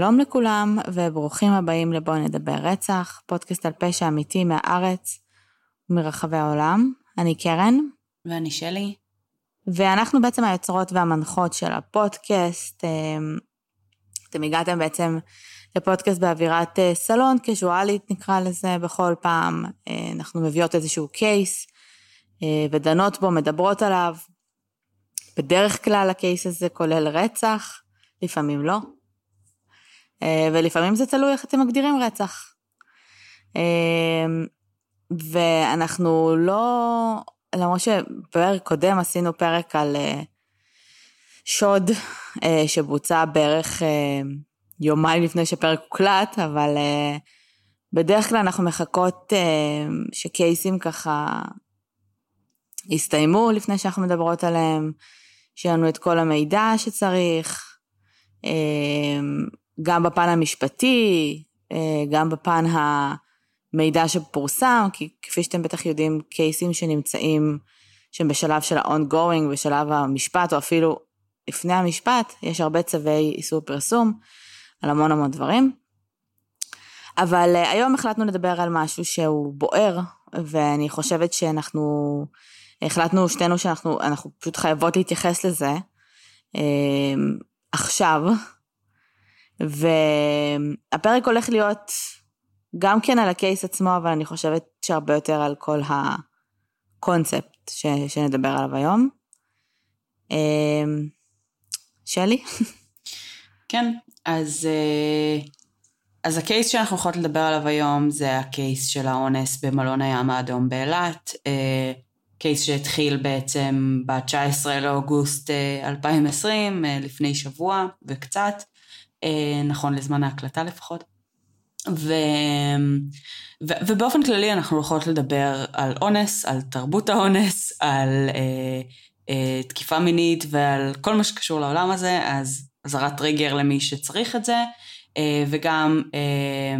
שלום לכולם וברוכים הבאים לבוא נדבר רצח, פודקאסט על פשע אמיתי מהארץ ומרחבי העולם. אני קרן. ואני שלי. ואנחנו בעצם היוצרות והמנחות של הפודקאסט. אמ, אתם הגעתם בעצם לפודקאסט באווירת אה, סלון קזואלית נקרא לזה בכל פעם. אה, אנחנו מביאות איזשהו קייס אה, ודנות בו, מדברות עליו. בדרך כלל הקייס הזה כולל רצח, לפעמים לא. ולפעמים זה תלוי איך אתם מגדירים רצח. ואנחנו לא, למרות שבפרק קודם עשינו פרק על שוד שבוצע בערך יומיים לפני שפרק הוקלט, אבל בדרך כלל אנחנו מחכות שקייסים ככה יסתיימו לפני שאנחנו מדברות עליהם, שיהיה לנו את כל המידע שצריך, גם בפן המשפטי, uh, גם בפן המידע שפורסם, כי כפי שאתם בטח יודעים, קייסים שנמצאים, שהם בשלב של ה-ongoing, בשלב המשפט, או אפילו לפני המשפט, יש הרבה צווי איסור פרסום. על המון המון דברים. אבל uh, היום החלטנו לדבר על משהו שהוא בוער, ואני חושבת שאנחנו, החלטנו שתינו שאנחנו אנחנו פשוט חייבות להתייחס לזה uh, עכשיו, והפרק הולך להיות גם כן על הקייס עצמו, אבל אני חושבת שהרבה יותר על כל הקונספט ש, שנדבר עליו היום. Uh, שלי? כן, אז, אה, אז ה case שאנחנו יכולות לדבר עליו היום זה ה case של האונס במלון הים האדום באילת. אה, case שהתחיל בעצם ב-19 לאוגוסט 2020, אה, לפני שבוע וקצת, נכון לזמן ההקלטה לפחות. ו... ו... ובאופן כללי אנחנו יכולות לדבר על אונס, על תרבות האונס, על אה, אה, תקיפה מינית ועל כל מה שקשור לעולם הזה, אז אזהרת טריגר למי שצריך את זה, אה, וגם אה,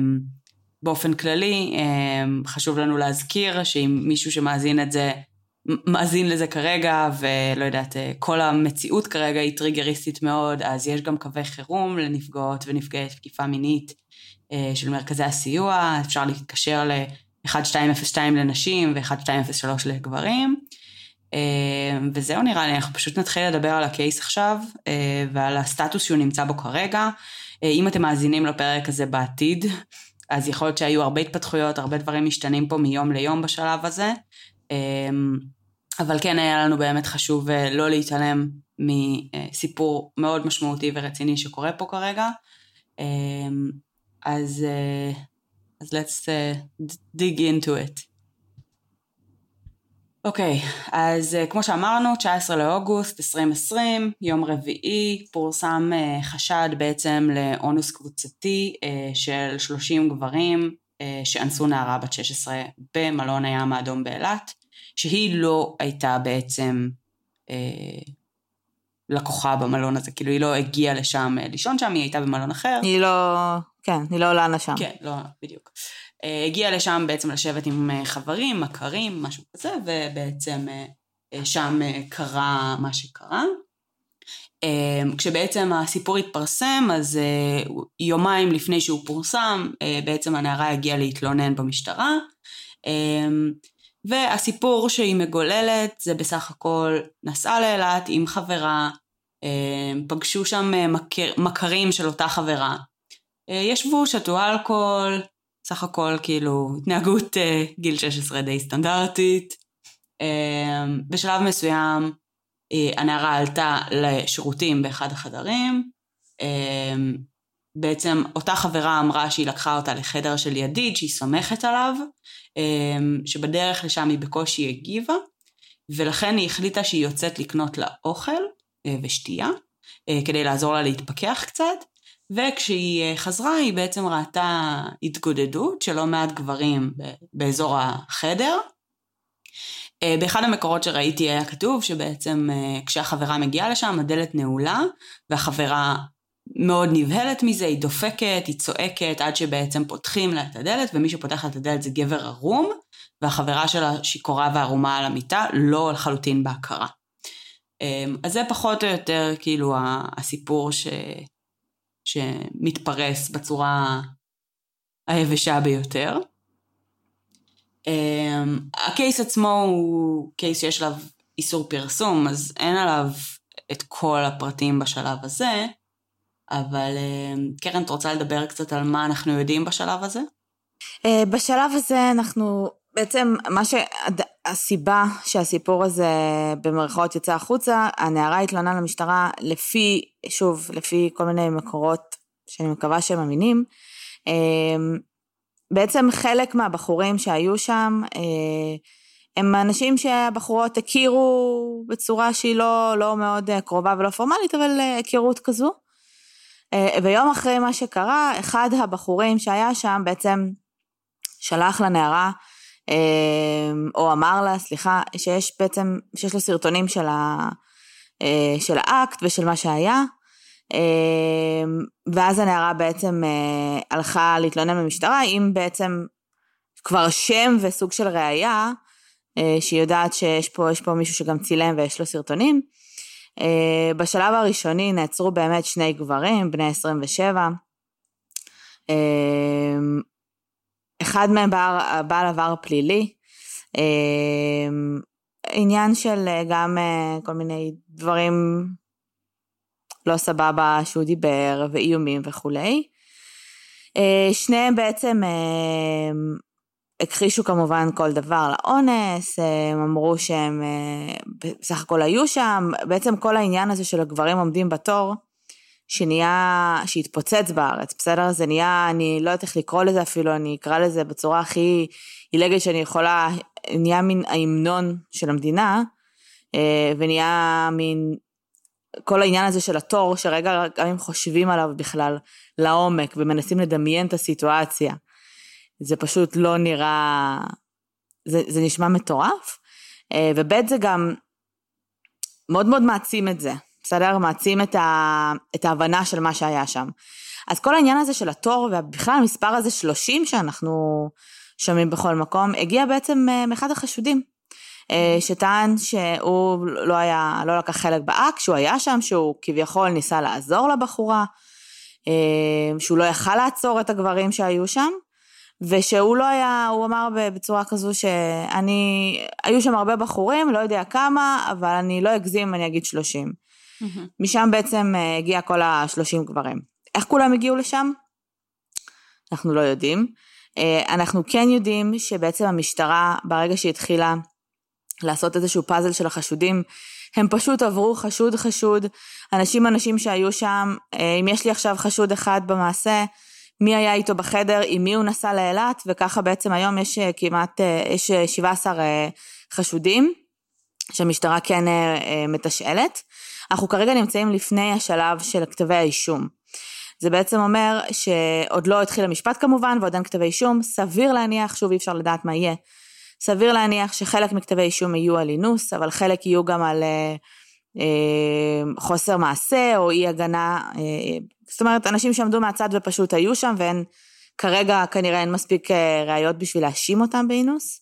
באופן כללי אה, חשוב לנו להזכיר שאם מישהו שמאזין את זה, מאזין לזה כרגע, ולא יודעת, כל המציאות כרגע היא טריגריסטית מאוד, אז יש גם קווי חירום לנפגעות ונפגעי תקיפה מינית של מרכזי הסיוע, אפשר להתקשר ל-1202 לנשים ו-1203 לגברים. אה, וזהו נראה לי, אנחנו פשוט נתחיל לדבר על הקייס עכשיו אה, ועל הסטטוס שהוא נמצא בו כרגע. אה, אם אתם מאזינים לפרק הזה בעתיד, אז יכול להיות שהיו הרבה התפתחויות, הרבה דברים משתנים פה מיום ליום בשלב הזה. אבל כן היה לנו באמת חשוב לא להתעלם מסיפור מאוד משמעותי ורציני שקורה פה כרגע. אז, אז let's dig into it. אוקיי, okay, אז כמו שאמרנו, 19 לאוגוסט 2020, יום רביעי, פורסם חשד בעצם לאונוס קבוצתי של 30 גברים שאנסו נערה בת 16 במלון הים האדום באילת, שהיא לא הייתה בעצם uh, לקוחה במלון הזה, כאילו היא לא הגיעה לשם uh, לישון שם, היא הייתה במלון אחר. היא לא, כן, היא לא עולה לשם. כן, לא, בדיוק. אה, הגיע לשם בעצם לשבת עם אה, חברים, מכרים, משהו כזה, ובעצם אה, שם קרה מה שקרה. כשבעצם הסיפור התפרסם, אז יומיים לפני שהוא פורסם, בעצם הנערה הגיעה להתלונן במשטרה. והסיפור שהיא מגוללת זה בסך הכל נסעה לאילת עם חברה, פגשו שם מכר, מכרים של אותה חברה, ישבו, שתו אלכוהול, סך הכל כאילו התנהגות גיל 16 די סטנדרטית. בשלב מסוים הנערה עלתה לשירותים באחד החדרים. בעצם אותה חברה אמרה שהיא לקחה אותה לחדר של ידיד שהיא סומכת עליו, שבדרך לשם היא בקושי הגיבה, ולכן היא החליטה שהיא יוצאת לקנות לה אוכל uh, ושתייה, uh, כדי לעזור לה להתפכח קצת, וכשהיא אה, חזרה היא בעצם ראתה התגודדות של לא מעט גברים באזור החדר. אה, באחד המקורות שראיתי היה כתוב שבעצם אה, כשהחברה מגיעה לשם הדלת נעולה והחברה מאוד נבהלת מזה, היא דופקת, היא צועקת עד שבעצם פותחים לה את הדלת ומי שפותח את הדלת זה גבר ערום והחברה שלה שיכורה וערומה על המיטה, לא לחלוטין בהכרה. אז זה פחות או יותר כאילו הסיפור ש... שמתפרס בצורה היבשה ביותר. אמ, הקייס עצמו הוא קייס שיש עליו איסור פרסום, אז אין עליו את כל הפרטים בשלב הזה, אבל אמ, קרן, את רוצה לדבר קצת על מה אנחנו יודעים בשלב הזה? אה, בשלב הזה אנחנו, בעצם מה ש... הסיבה שהסיפור הזה במרכאות יצא החוצה, הנערה התלוננה למשטרה לפי, שוב, לפי כל מיני מקורות שאני מקווה שהם אמינים, אמ, בעצם חלק מהבחורים שהיו שם, אה, הם אנשים שהבחורות הכירו בצורה שהיא לא, לא מאוד אה, קרובה ולא פורמלית, אבל היכרות כזו. ויום אחרי מה שקרה, אחד הבחורים שהיה שם בעצם שלח לנערה, או אמר לה, סליחה, שיש בעצם, שיש לו סרטונים של, ה, של האקט ושל מה שהיה, ואז הנערה בעצם אה, הלכה להתלונן במשטרה, אם בעצם כבר שם וסוג של ראייה, אה, שהיא יודעת שיש פה, פה מישהו שגם צילם ויש לו סרטונים. אה, בשלב הראשוני נעצרו באמת שני גברים, בני 27. אמ, אחד מהם בעל, בעל עבר פלילי. אמ, עניין של גם כל מיני דברים לא סבבה שהוא דיבר, ואיומים וכולי. אה, שניהם בעצם אה, הכחישו כמובן כל דבר לאונס, אה, הם אמרו שהם בסך הכל היו שם, בעצם כל העניין הזה של הגברים עומדים בתור, שנהיה, שהתפוצץ בארץ, בסדר? זה נהיה, אני לא יודעת איך לקרוא לזה אפילו, אני אקרא לזה בצורה הכי עילגת שאני יכולה, נהיה מין ההמנון של המדינה, ונהיה מין כל העניין הזה של התור, שרגע גם אם חושבים עליו בכלל לעומק ומנסים לדמיין את הסיטואציה, זה פשוט לא נראה, זה, זה נשמע מטורף, אה, וב' זה גם מאוד מאוד מעצים את זה, בסדר? מעצים את, ה, את ההבנה של מה שהיה שם. אז כל העניין הזה של התור, ובכלל המספר הזה 30 שאנחנו שומעים בכל מקום, הגיע בעצם אה, מאחד החשודים. אה, שטען שהוא לא היה, לא לקח חלק באקט, שהוא היה שם, שהוא כביכול ניסה לעזור לבחורה, שהוא לא יכל לעצור את הגברים שהיו שם, ושהוא לא היה, הוא אמר בצורה כזו שאני, היו שם הרבה בחורים, לא יודע כמה, אבל אני לא אגזים, אני אגיד 30. Mm-hmm. משם בעצם אה, הגיע כל ה-30 גברים. איך כולם הגיעו לשם? אנחנו לא יודעים. אנחנו כן יודעים שבעצם המשטרה, ברגע שהיא התחילה לעשות איזשהו פאזל של החשודים. הם פשוט עברו חשוד חשוד, אנשים אנשים שהיו שם, אה, אם יש לי עכשיו חשוד אחד במעשה, מי היה איתו בחדר, עם מי הוא נסע לאילת, וככה בעצם היום יש אה, כמעט, אה, יש 17 חשודים, שהמשטרה כן מתשאלת. אנחנו כרגע נמצאים לפני השלב של כתבי האישום. זה בעצם אומר שעוד לא התחיל המשפט כמובן, ועוד אין כתבי אישום, סביר להניח, שוב אי אפשר לדעת מה יהיה, סביר להניח שחלק מכתבי אישום יהיו על אינוס, אבל חלק יהיו גם על אה, אה, חוסר מעשה או אי הגנה, אה, זאת אומרת, אנשים שעמדו מהצד ופשוט היו שם ואין, כרגע כנראה אין מספיק אה, ראיות בשביל להאשים אותם באינוס.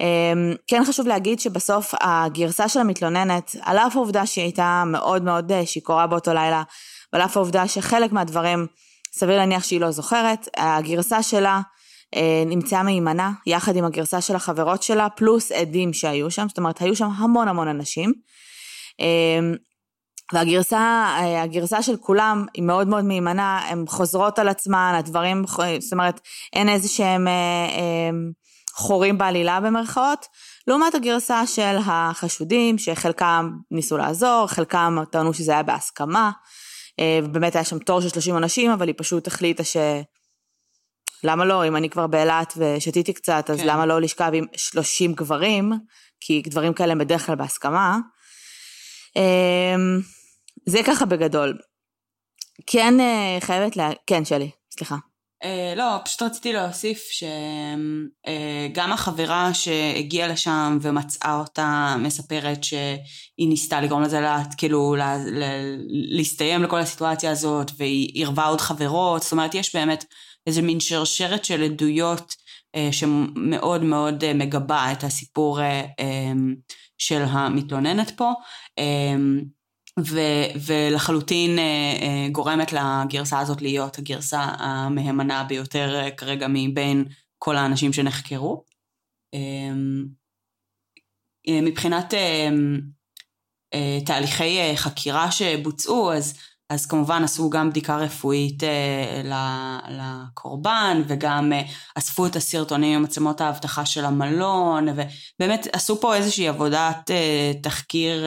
אה, כן חשוב להגיד שבסוף הגרסה של המתלוננת, על אף העובדה שהיא הייתה מאוד מאוד אה, שיכורה באותו לילה, ועל אף העובדה שחלק מהדברים סביר להניח שהיא לא זוכרת, הגרסה שלה אה, נמצאה מהימנה, יחד עם הגרסה של החברות שלה, פלוס עדים שהיו שם, זאת אומרת, היו שם המון המון אנשים. אה, והגרסה, אה, הגרסה של כולם היא מאוד מאוד מהימנה, הן חוזרות על עצמן, הדברים, זאת אומרת, אין איזה שהם חורים בעלילה במרכאות, לעומת הגרסה של החשודים, שחלקם ניסו לעזור, חלקם טענו שזה היה בהסכמה, ובאמת היה שם תור של 30 אנשים, אבל היא פשוט החליטה ש... למה לא, אם אני כבר באילת ושתיתי קצת, אז כן. למה לא לשכב עם 30 גברים, כי דברים כאלה הם בדרך כלל בהסכמה. אמ, זה ככה בגדול. כן אה, חייבת לה... כן, שלי, סליחה. Uh, לא, פשוט רציתי להוסיף שגם uh, החברה שהגיעה לשם ומצאה אותה מספרת שהיא ניסתה לגרום לזה לה, כאילו לה, לה, להסתיים לכל הסיטואציה הזאת והיא עירבה עוד חברות, זאת אומרת יש באמת איזה מין שרשרת של עדויות אה, שמאוד מאוד אה, מגבה את הסיפור אה, אה, של המתלוננת פה. אה, ו- ולחלוטין גורמת לגרסה הזאת להיות הגרסה המהימנה ביותר כרגע מבין כל האנשים שנחקרו. מבחינת תהליכי חקירה שבוצעו, אז אז כמובן עשו גם בדיקה רפואית אה, לקורבן וגם אה, אספו את הסרטונים עם מצלמות האבטחה של המלון ובאמת עשו פה איזושהי עבודת אה, תחקיר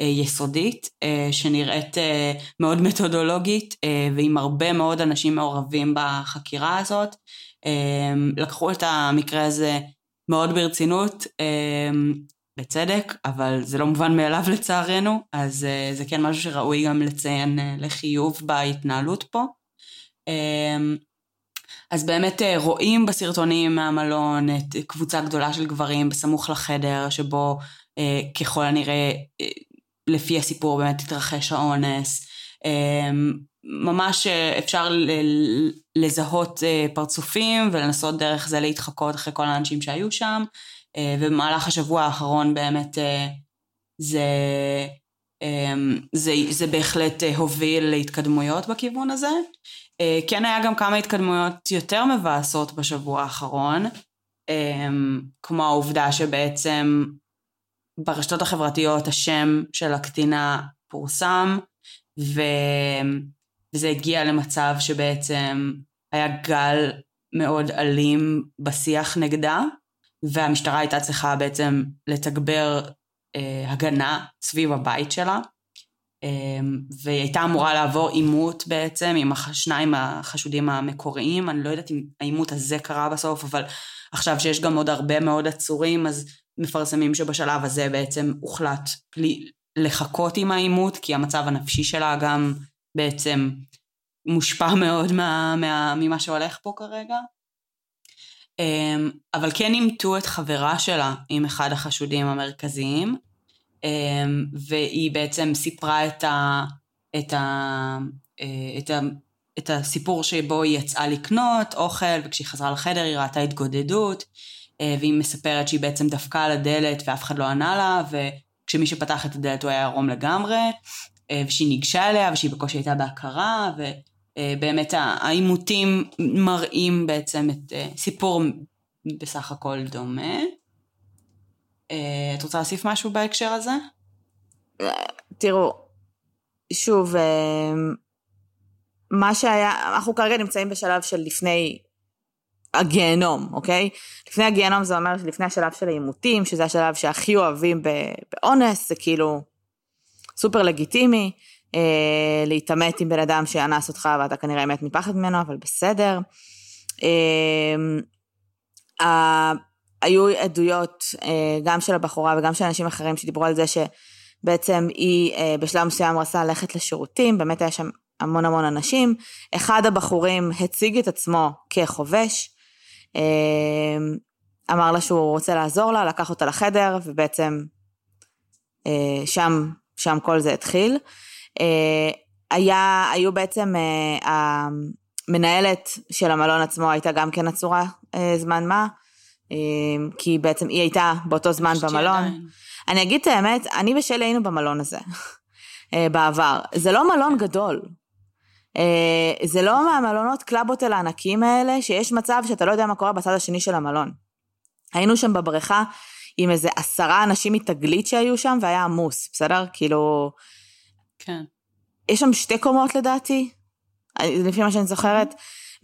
יסודית שנראית מאוד מתודולוגית ועם הרבה מאוד אנשים מעורבים בחקירה הזאת. לקחו את המקרה הזה מאוד ברצינות בצדק, אבל זה לא מובן מאליו לצערנו, אז uh, זה כן משהו שראוי גם לציין uh, לחיוב בהתנהלות פה. Um, אז באמת uh, רואים בסרטונים מהמלון את קבוצה גדולה של גברים בסמוך לחדר, שבו uh, ככל הנראה, uh, לפי הסיפור באמת התרחש האונס. Um, ממש אפשר לזהות פרצופים ולנסות דרך זה להתחקות אחרי כל האנשים שהיו שם. אה, ובמהלך השבוע האחרון באמת אה, זה, אמ, זה, זה בהחלט אה, הוביל להתקדמויות בכיוון הזה. כן היה גם כמה התקדמויות יותר מבאסות בשבוע האחרון, כמו העובדה שבעצם ברשתות החברתיות השם של הקטינה פורסם, ו... וזה הגיע למצב שבעצם היה גל מאוד אלים בשיח נגדה, והמשטרה הייתה צריכה בעצם לתגבר אה, הגנה סביב הבית שלה, אה, והיא הייתה אמורה לעבור עימות בעצם עם השניים החשודים המקוריים, אני לא יודעת אם העימות הזה קרה בסוף, אבל עכשיו שיש גם עוד הרבה מאוד עצורים, אז מפרסמים שבשלב הזה בעצם הוחלט לחכות עם העימות, כי המצב הנפשי שלה גם בעצם מושפע מאוד מה, מה, ממה שהולך פה כרגע. אמ, אבל כן אימתו את חברה שלה עם אחד החשודים המרכזיים, אמ, והיא בעצם סיפרה את, ה, את, ה, אה, את, ה, את הסיפור שבו היא יצאה לקנות אוכל, וכשהיא חזרה לחדר היא ראתה התגודדות, אה, והיא מספרת שהיא בעצם דפקה על הדלת ואף אחד לא ענה לה, וכשמי שפתח את הדלת הוא היה ערום לגמרי, אה, ושהיא ניגשה אליה ושהיא בקושי הייתה בהכרה, ו... אה, באמת העימותים מראים בעצם את אה, סיפור בסך הכל דומה. אה, את רוצה להוסיף משהו בהקשר הזה? תראו, שוב, מה שהיה, אנחנו כרגע נמצאים בשלב של לפני הגיהנום, אוקיי? לפני הגיהנום זה אומר שלפני השלב של העימותים, שזה השלב שהכי אוהבים באונס, זה כאילו סופר לגיטימי. אה, להתעמת עם בן אדם שאנס אותך ואתה כנראה מת מפחד ממנו, אבל בסדר. אה, היו עדויות אה, גם של הבחורה וגם של אנשים אחרים שדיברו על זה שבעצם היא אה, בשלב מסוים רצה ללכת לשירותים, באמת היה שם המון המון אנשים. אחד הבחורים הציג את עצמו כחובש, אה, אמר לה שהוא רוצה לעזור לה, לקח אותה לחדר ובעצם אה, שם, שם כל זה התחיל. אה, היה, היו בעצם, אה, המנהלת של המלון עצמו הייתה גם כן עצורה אה, זמן מה, כי בעצם היא הייתה באותו זמן במלון. עדיין. אני אגיד את האמת, אני ושלי היינו במלון הזה בעבר. זה לא מלון גדול. זה לא מהמלונות קלאבוטל הענקיים האלה, שיש מצב שאתה לא יודע מה קורה בצד השני של המלון. היינו שם בבריכה עם איזה עשרה אנשים מתגלית שהיו שם, והיה עמוס, בסדר? כאילו, כן. יש שם שתי קומות לדעתי, לפי מה שאני זוכרת.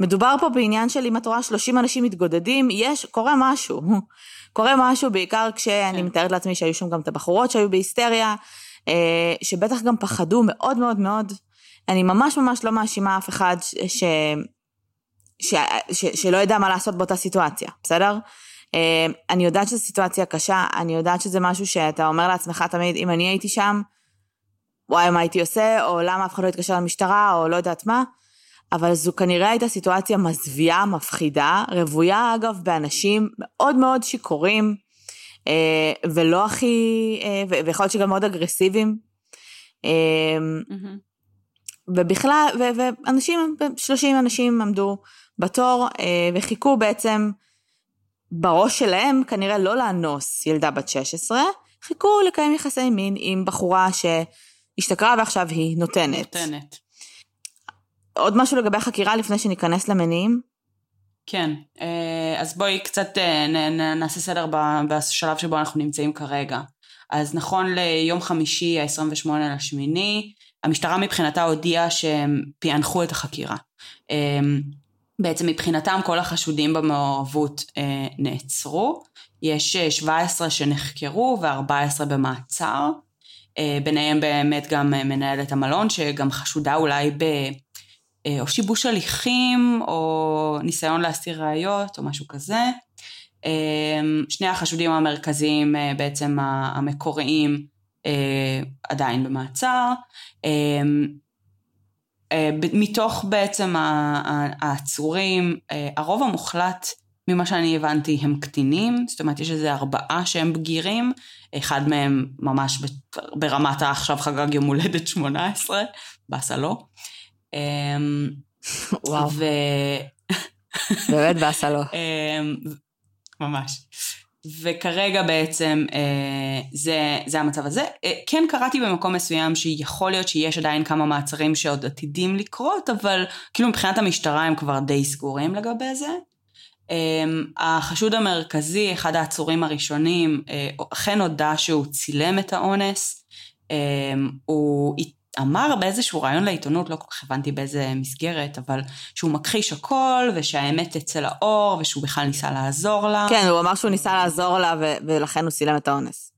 מדובר פה בעניין של אם את רואה 30 אנשים מתגודדים, יש, קורה משהו. קורה משהו בעיקר כשאני כן. מתארת לעצמי שהיו שם גם את הבחורות שהיו בהיסטריה, אה, שבטח גם פחדו מאוד מאוד מאוד. אני ממש ממש לא מאשימה אף אחד ש... ש... ש... ש... שלא ידע מה לעשות באותה סיטואציה, בסדר? אה, אני יודעת שזו סיטואציה קשה, אני יודעת שזה משהו שאתה אומר לעצמך תמיד, אם אני הייתי שם, וואי, מה הייתי עושה, או למה אף אחד לא התקשר למשטרה, או לא יודעת מה, אבל זו כנראה הייתה סיטואציה מזוויעה, מפחידה, רוויה אגב באנשים מאוד מאוד שיכורים, אה, ולא הכי, אה, ויכול להיות שגם מאוד אגרסיביים. אה, mm-hmm. ובכלל, ו- ואנשים, 30 אנשים עמדו בתור אה, וחיכו בעצם בראש שלהם כנראה לא לאנוס ילדה בת 16, חיכו לקיים יחסי מין עם בחורה ש... השתכרה ועכשיו היא נותנת. נותנת. עוד משהו לגבי החקירה לפני שניכנס למניעים? כן, אה, אז בואי קצת אה, נעשה סדר בשלב שבו אנחנו נמצאים כרגע. אז נכון ליום חמישי ה-28 לשמיני, המשטרה מבחינתה הודיעה שהם פענחו את החקירה. אה, בעצם מבחינתם כל החשודים במעורבות נעצרו, יש אה, 17 שנחקרו ו-14 במעצר, ביניהם באמת גם אה, מנהלת המלון שגם חשודה אולי ב... אה, או שיבוש הליכים, או ניסיון להסתיר ראיות, או משהו כזה. אה, שני החשודים המרכזיים אה, בעצם המקוריים אה, עדיין במעצר. אה, אה, מתוך בעצם העצורים, אה, הרוב המוחלט ממה שאני הבנתי הם קטינים, זאת אומרת יש איזה ארבעה שהם בגירים, אחד מהם ממש ברמת העכשיו חגג יום הולדת 18, באסה לא. וואו, ו... באמת באסה לו. אמ, ממש. וכרגע בעצם אה, זה, זה המצב הזה. אה, כן קראתי במקום מסוים שיכול להיות שיש עדיין כמה מעצרים שעוד עתידים לקרות, אבל כאילו מבחינת המשטרה הם כבר די סגורים לגבי זה. Um, החשוד המרכזי, אחד העצורים הראשונים, uh, אכן הודה שהוא צילם את האונס. Um, הוא אמר באיזשהו ראיון לעיתונות, לא כל כך הבנתי באיזה מסגרת, אבל שהוא מכחיש הכל, ושהאמת תצא לאור, ושהוא בכלל ניסה לעזור לה. כן, הוא אמר שהוא ניסה לעזור לה ו- ולכן הוא צילם את האונס.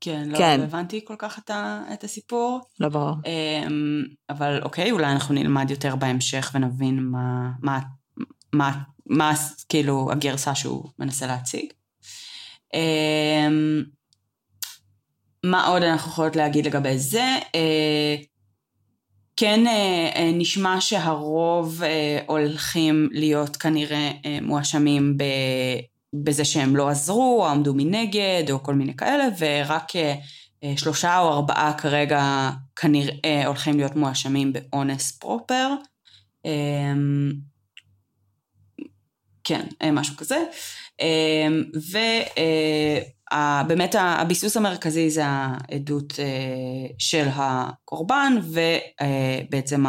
כן, לא, כן. הבנתי כל כך את, ה, את הסיפור. לא ברור. אמ, אבל אוקיי, אולי אנחנו נלמד יותר בהמשך ונבין מה, מה, מה, מה כאילו הגרסה שהוא מנסה להציג. אמ, מה עוד אנחנו יכולות להגיד לגבי זה? אה, כן אה, אה, נשמע שהרוב הולכים להיות כנראה אה, מואשמים ב... בזה שהם לא עזרו, או עמדו מנגד, או כל מיני כאלה, ורק שלושה או ארבעה כרגע כנראה הולכים להיות מואשמים באונס פרופר. אה, כן, אה, משהו כזה. אה, ובאמת הביסוס המרכזי זה העדות אה, של הקורבן, ובעצם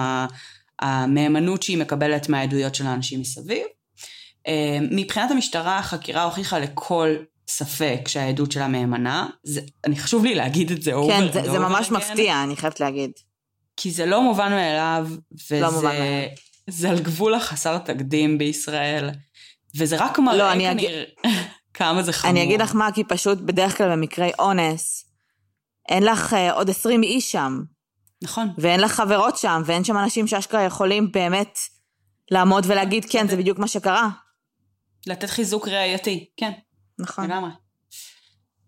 המהימנות שהיא מקבלת מהעדויות של האנשים מסביב. אה, מבחינת המשטרה החקירה הוכיחה לכל ספק שהעדות שלה מהימנה. זה, אני חשוב לי להגיד את זה כן, and זה- זה over ממש again, מפתיע, אני חייבת להגיד. כי זה לא מובן מאליו, וזה לא מובן. זה על גבול החסר תקדים בישראל, וזה רק מראה לא, כנראה כמה זה חמור. אני אגיד לך מה, כי פשוט בדרך כלל במקרי אונס, אין לך אה, עוד 20 איש שם, נכון, ואין לך חברות שם, ואין שם אנשים שאשכרה יכולים באמת לעמוד ולהגיד, כן, זה בדיוק מה שקרה. לתת חיזוק ראייתי, כן. נכון. לגמרי.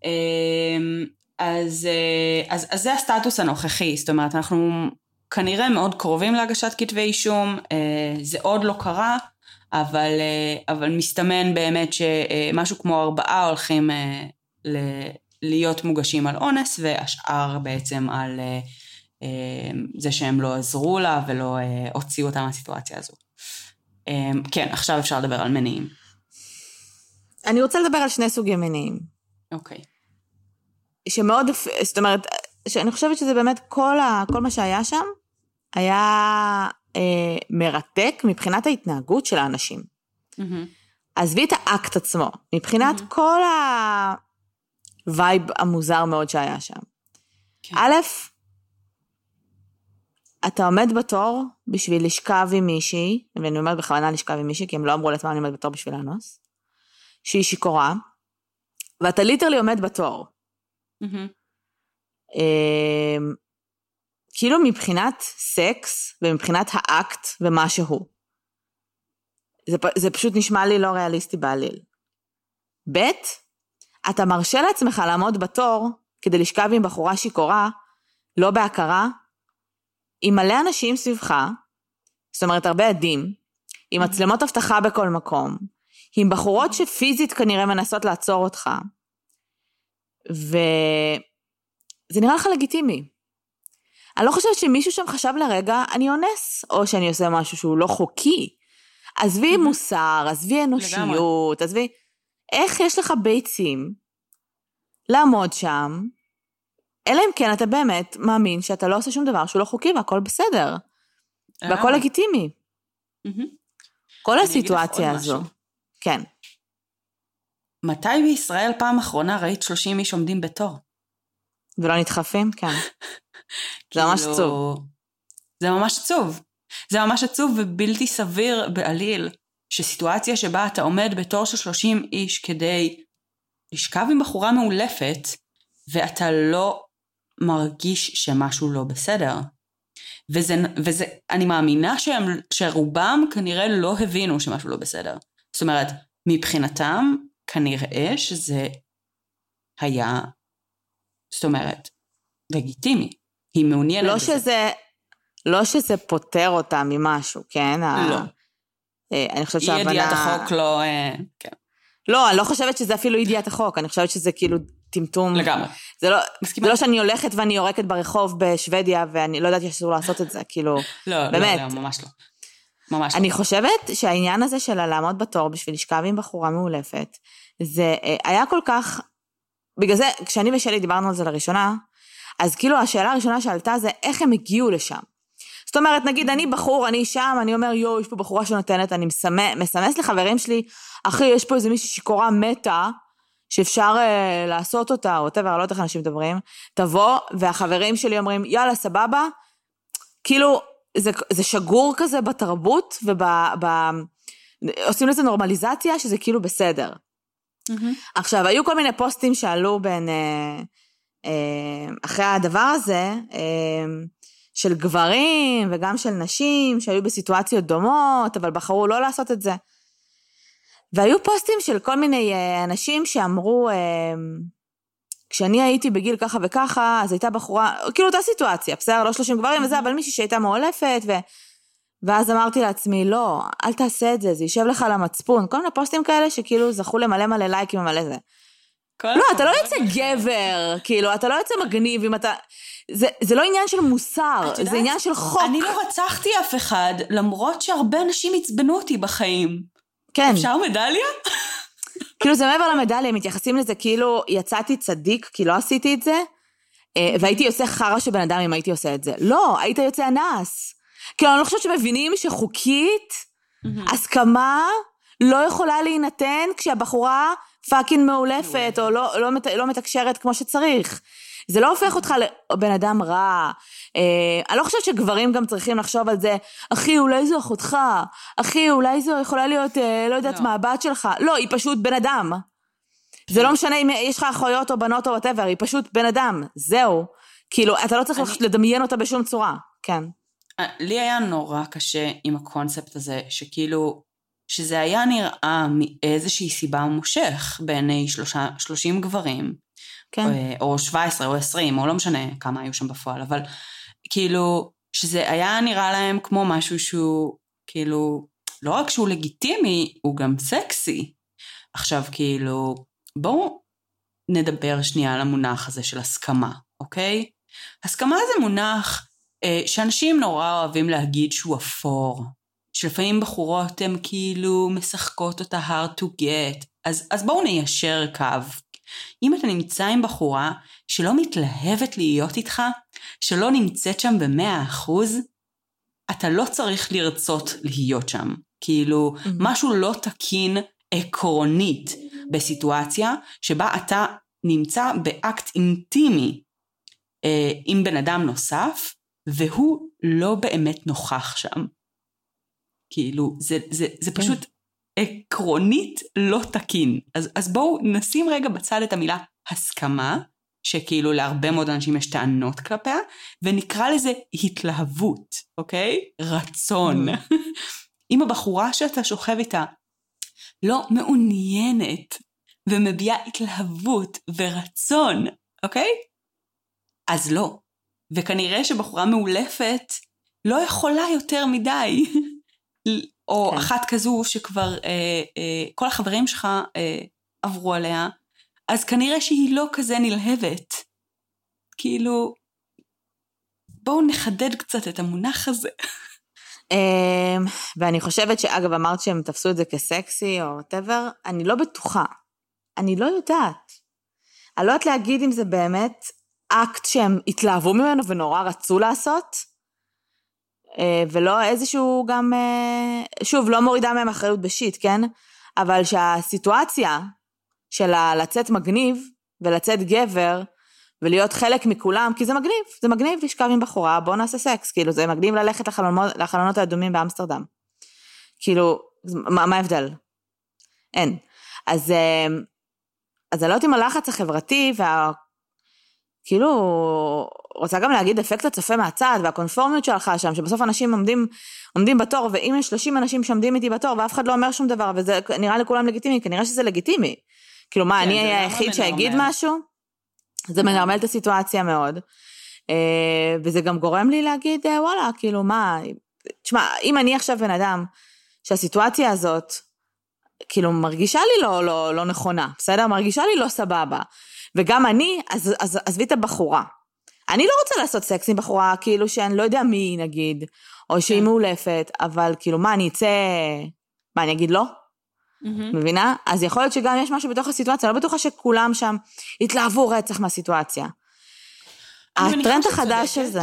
אמ, אז, אה, אז, אז זה הסטטוס הנוכחי, זאת אומרת, אנחנו כנראה מאוד קרובים להגשת כתבי אישום, אה, זה עוד לא קרה, אבל, אה, אבל מסתמן באמת שמשהו כמו ארבעה הולכים אה, להיות מוגשים על אונס, והשאר בעצם על אה, זה שהם לא עזרו לה ולא הוציאו אותה מהסיטואציה הזו. כן, עכשיו אפשר לדבר על מניעים. אני רוצה לדבר על שני סוגי מניעים. אוקיי. שמאוד, זאת אומרת, שאני חושבת שזה באמת כל, ה, כל מה שהיה שם, היה אה, מרתק מבחינת ההתנהגות של האנשים. מהמם. עזבי את האקט עצמו, מבחינת Mhm. כל ה vibe המוזר מאוד שהיה שם. כן. א', אתה עומד בתור בשביל לשכב עם מישהי, ואני אומרת בכוונה לשכב עם מישהי, כי הם לא אמרו לעצמם אני עומד בתור בשביל לאנוס, שהיא שיכורה, ואתה literally עומד בתור. מהמם. כאילו מבחינת סקס ומבחינת האקט ומה שהוא. זה, זה פשוט נשמע לי לא ריאליסטי בעליל. ב', אתה מרשה לעצמך לעמוד בתור כדי לשכב עם בחורה שיכורה, לא בהכרה, עם מלא אנשים סביבך, זאת אומרת הרבה עדים, עם Mhm. מצלמות אבטחה בכל מקום, עם בחורות שפיזית כנראה מנסות לעצור אותך, וזה נראה לך לגיטימי. אני לא חושבת שמישהו שם חשב לרגע, אני אונס, או שאני עושה משהו שהוא לא חוקי. עזבי Mhm. מוסר, עזבי אנושיות, עזבי... איך יש לך ביצים לעמוד שם אלא אם כן אתה באמת מאמין שאתה לא עושה שום דבר שהוא לא חוקי והכל בסדר. והכל לגיטימי. מהמם. כל הסיטואציה הזו. כן. מתי בישראל פעם אחרונה ראית 30 איש עומדים בתור? ולא נדחפים? כן. זה ממש כאילו, עצוב. זה ממש עצוב. זה ממש עצוב ובלתי סביר בעליל, שסיטואציה שבה אתה עומד בתור של 30 איש כדי לשכב עם בחורה מאולפת, ואתה לא מרגיש שמשהו לא בסדר. וזה, וזה, אני מאמינה שהם, שרובם כנראה לא הבינו שמשהו לא בסדר. זאת אומרת, מבחינתם, כנראה שזה היה, זאת אומרת, לגיטימי. היא מעוניינת לא בזה. שזה, לא שזה פוטר אותה ממשהו, כן? ה- לא. אה, אני חושבת אי שההבנה... ידיעת החוק לא... אה, כן, לא, אני לא חושבת שזה אפילו ידיעת החוק, אני חושבת שזה כאילו טמטום. לגמרי. זה לא, מסכימה? זה לא שאני הולכת ואני יורקת ברחוב בשוודיה ואני לא ידעתי שאסור לעשות את זה, כאילו... לא, באמת. לא, לא, ממש לא. ממש אני לא. חושבת שהעניין הזה של לעמוד בתור בשביל לשכב עם בחורה מאולפת, זה אה, היה כל כך... בגלל זה, כשאני ושלי דיברנו על זה לראשונה, אז כאילו השאלה הראשונה שעלתה זה איך הם הגיעו לשם. זאת אומרת, נגיד, אני בחור, אני שם, אני אומר, יואו, יש פה בחורה שנותנת, אני מסמס, מסמס לחברים שלי, אחי, יש פה איזה מישהי שיכורה מתה, שאפשר אה, לעשות אותה, או whatever, לא יודעת איך אנשים מדברים, תבוא, והחברים שלי אומרים, יאללה, סבבה, כאילו, זה, זה שגור כזה בתרבות, וב... ב, עושים לזה נורמליזציה, שזה כאילו בסדר. מהמם. עכשיו, היו כל מיני פוסטים שעלו בין... אה, אחרי הדבר הזה, אה, של גברים וגם של נשים שהיו בסיטואציות דומות, אבל בחרו לא לעשות את זה. והיו פוסטים של כל מיני אה, אנשים שאמרו, אה, כשאני הייתי בגיל ככה וככה, אז הייתה בחורה, כאילו אותה סיטואציה, בסדר? לא 30 גברים וזה, אבל מישהי שהייתה מאולפת, ו... ואז אמרתי לעצמי, לא, אל תעשה את זה, זה יישב לך על המצפון. כל מיני פוסטים כאלה שכאילו זכו למלא מלא לייקים ומלא זה. כל לא, אתה לא יוצא. גבר, כאילו, אתה לא יוצא מגניב אם אתה... זה, זה לא עניין של מוסר, את זה יודעת, עניין של חוק. אני לא רצחתי אף אחד, למרות שהרבה אנשים עצבנו אותי בחיים. כן, אפשר מדליה? כאילו זה מעבר למדליה, מתייחסים לזה כאילו יצאתי צדיק כי לא עשיתי את זה, אה, והייתי יוצא חרא של בן אדם אם הייתי עושה את זה. לא, היית יוצא אנס. כאילו, אני לא חושבת שמבינים שחוקית, הסכמה לא יכולה להינתן כשהבחורה פאקינג מאולפת, או לא, לא, מת- לא מתקשרת כמו שצריך. זה לא הופך אותך לבן אדם רע. אה, אני לא חושבת שגברים גם צריכים לחשוב על זה, אחי, אולי זו אחותך, אחי, אולי זו יכולה להיות, אה, לא יודעת לא. מה, הבת שלך. לא, היא פשוט בן אדם. זה לא משנה אם יש לך אחיות או בנות או whatever, היא פשוט בן אדם, זהו. כאילו, אתה לא צריך אני- לדמיין אותה בשום צורה, כן. אה, לי היה נורא קשה עם הקונספט הזה, שכאילו, שזה היה נראה מאיזושהי סיבה מושך בעיני שלושה, 30 גברים, כן. אה, או 17 או 20, או לא משנה כמה היו שם בפועל, אבל כאילו, שזה היה נראה להם כמו משהו שהוא, כאילו, לא רק שהוא לגיטימי, הוא גם סקסי. עכשיו, כאילו, בואו נדבר שנייה על המונח הזה של הסכמה, אוקיי? הסכמה זה מונח אה, שאנשים נורא אוהבים להגיד שהוא אפור. שלפעמים בחורות הן כאילו משחקות אותה hard to get. אז, אז בואו ניישר קו. אם אתה נמצא עם בחורה שלא מתלהבת להיות איתך, שלא נמצאת שם במאה אחוז, אתה לא צריך לרצות להיות שם. כאילו, Mhm. משהו לא תקין עקרונית בסיטואציה שבה אתה נמצא באקט אינטימי אה, עם בן אדם נוסף, והוא לא באמת נוכח שם. כאילו, זה, זה, זה כן. פשוט עקרונית לא תקין. אז, אז בואו נשים רגע בצד את המילה הסכמה, שכאילו להרבה מאוד אנשים יש טענות כלפיה, ונקרא לזה התלהבות, אוקיי? רצון. Mm. אם הבחורה שאתה שוכב איתה לא מעוניינת ומביעה התלהבות ורצון, אוקיי? אז לא. וכנראה שבחורה מאולפת לא יכולה יותר מדי. או כן. אחת כזו שכבר אה, אה, כל החברים שלך אה, עברו עליה, אז כנראה שהיא לא כזה נלהבת. כאילו, בואו נחדד קצת את המונח הזה. אמ, ואני חושבת שאגב, אמרת שהם תפסו את זה כסקסי או וואטאבר, אני לא בטוחה. אני לא יודעת. אני לא יודעת להגיד אם זה באמת, אקט שהם התלהבו ממנו ונורא רצו לעשות, ולא איזשהו גם, אה, שוב, לא מורידה מהם אחריות בשיט, כן? אבל שהסיטואציה של לצאת מגניב ולצאת גבר ולהיות חלק מכולם, כי זה מגניב, זה מגניב לשכב עם בחורה, בוא נעשה סקס, כאילו זה מגניב ללכת לחלונות, לחלונות האדומים באמסטרדם. כאילו, מה ההבדל? אין. אז, אה, אז אני לא יודעת אם הלחץ החברתי וה... כאילו, רוצה גם להגיד אפקט הצופה מהצד והקונפורמיות שלך שם, שבסוף אנשים עומדים, עומדים בתור, ואם יש 30 אנשים שעומדים איתי בתור ואף אחד לא אומר שום דבר, וזה נראה לכולם לגיטימי, כנראה שזה לגיטימי. כאילו מה, כן, אני אהיה היחיד שיגיד משהו? זה מנרמל את הסיטואציה מאוד. אה, וזה גם גורם לי להגיד, אה, וואלה, כאילו מה, תשמע, אם אני עכשיו בן אדם שהסיטואציה הזאת, כאילו מרגישה לי לא, לא, לא נכונה, בסדר? מרגישה לי לא סבבה. וגם אני, אז עזבי את הבחורה. אני לא רוצה לעשות סקס עם בחורה, כאילו שאני לא יודע מי נגיד, או שהיא כן. מאולפת, אבל כאילו מה, אני אצא... מה, אני אגיד לא? Mm-hmm. מבינה? אז יכול להיות שגם יש משהו בתוך הסיטואציה, לא בטוחה שכולם שם התלהבו רצח מהסיטואציה. הטרנד החדש הזה,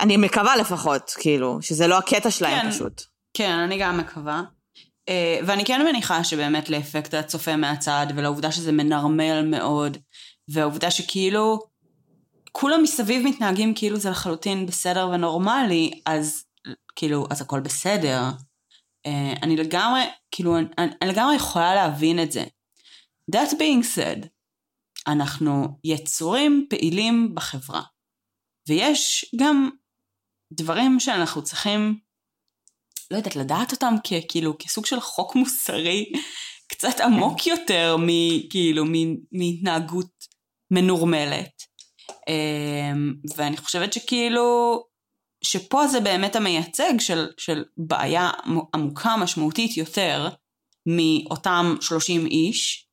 אני מקווה לפחות, כאילו, שזה לא הקטע שלהם כן, פשוט. כן, אני גם מקווה. Uh, ואני כן מניחה שבאמת לאפקט הצופה מהצד, ולעובדה שזה מנרמל מאוד, והעובדה שכאילו, כולם מסביב מתנהגים כאילו זה לחלוטין בסדר ונורמלי, אז כאילו, אז הכל בסדר. Uh, אני לגמרי, כאילו, אני, אני לגמרי יכולה להבין את זה. That being said, אנחנו יצורים פעילים בחברה, ויש גם דברים שאנחנו צריכים, לא יודעת, לדעת אותם כאילו כסוג של חוק מוסרי קצת עמוק יותר מכאילו מהתנהגות מנורמלת. אמ, ואני חושבת שכאילו, שפה זה באמת המייצג של, של בעיה עמוקה משמעותית יותר מאותם 30 איש